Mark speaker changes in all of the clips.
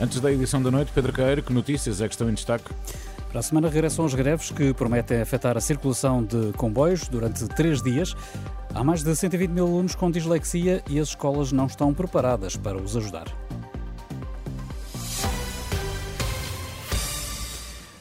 Speaker 1: Antes da edição da noite, Pedro Queiro, que notícias é que estão em destaque?
Speaker 2: Para a semana regressam as greves que prometem afetar a circulação de comboios durante três dias. Há mais de 120 mil alunos com dislexia e as escolas não estão preparadas para os ajudar.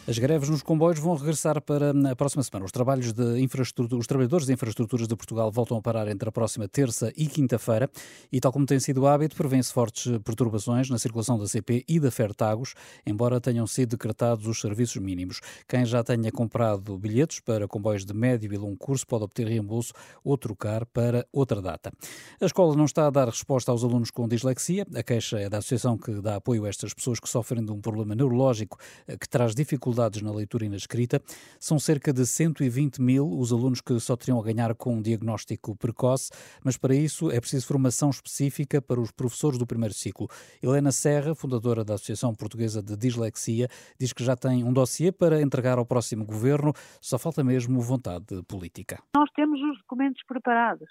Speaker 2: As greves nos comboios vão regressar para a próxima semana. Os trabalhos de infraestrutura, os trabalhadores de infraestruturas de Portugal voltam a parar entre a próxima terça e quinta-feira e, tal como tem sido hábito, prevêem-se fortes perturbações na circulação da CP e da Fertagos, embora tenham sido decretados os serviços mínimos. Quem já tenha comprado bilhetes para comboios de médio e longo curso pode obter reembolso ou trocar para outra data. A escola não está a dar resposta aos alunos com dislexia. A queixa é da associação que dá apoio a estas pessoas que sofrem de um problema neurológico que traz dificuldades dificuldades na leitura e na escrita. São cerca de 120 mil os alunos que só teriam a ganhar com um diagnóstico precoce, mas para isso é preciso formação específica para os professores do primeiro ciclo. Helena Serra, fundadora da Associação Portuguesa de Dislexia, diz que já tem um dossiê para entregar ao próximo governo, só falta mesmo vontade política.
Speaker 3: Nós temos os documentos preparados.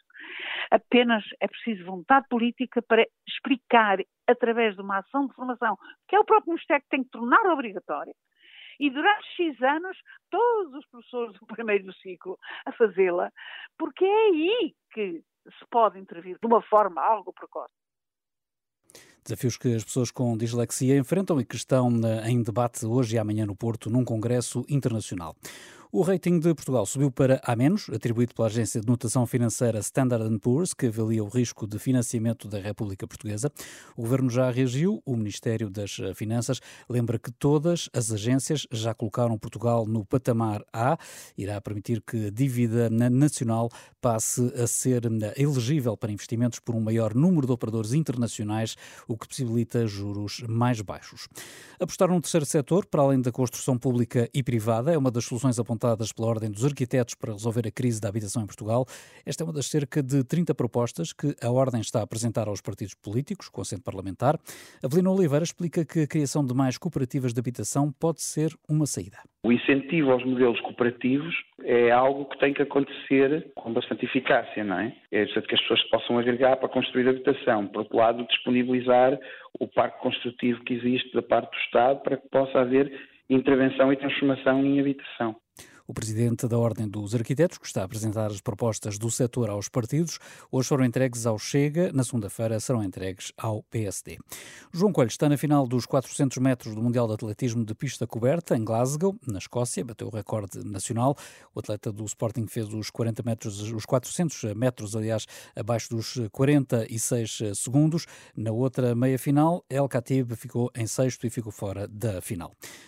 Speaker 3: Apenas é preciso vontade política para explicar através de uma ação de formação, que é o próprio Ministério que tem que tornar obrigatória, e durante X anos todos os professores do primeiro ciclo a fazê-la, porque é aí que se pode intervir de uma forma algo precoce.
Speaker 2: Desafios que as pessoas com dislexia enfrentam e que estão eh, em debate hoje e amanhã no Porto, num congresso internacional. O rating de Portugal subiu para A-, atribuído pela agência de notação financeira Standard Poor's, que avalia o risco de financiamento da República Portuguesa. O governo já reagiu, o Ministério das Finanças lembra que todas as agências já colocaram Portugal no patamar A, irá permitir que a dívida nacional passe a ser elegível para investimentos por um maior número de operadores internacionais, o que possibilita juros mais baixos. Apostar num terceiro setor, para além da construção pública e privada, é uma das soluções apontadas apontadas pela Ordem dos Arquitetos para resolver a crise da habitação em Portugal. Esta é uma das cerca de 30 propostas que a Ordem está a apresentar aos partidos políticos, com assento parlamentar. Avelino Oliveira explica que a criação de mais cooperativas de habitação pode ser uma saída.
Speaker 4: O incentivo aos modelos cooperativos é algo que tem que acontecer com bastante eficácia, não é? É que as pessoas possam agregar para construir habitação. Por outro lado, disponibilizar o parque construtivo que existe da parte do Estado para que possa haver intervenção e transformação em habitação.
Speaker 2: O presidente da Ordem dos Arquitetos, que está a apresentar as propostas do setor aos partidos, hoje foram entregues ao Chega, na segunda-feira serão entregues ao PSD. João Coelho está na final dos 400 metros do Mundial de Atletismo de pista coberta, em Glasgow, na Escócia, bateu o recorde nacional. O atleta do Sporting fez os 40 metros, os 400 metros, aliás, abaixo dos 46 segundos. Na outra meia-final, El Khatib ficou em sexto e ficou fora da final.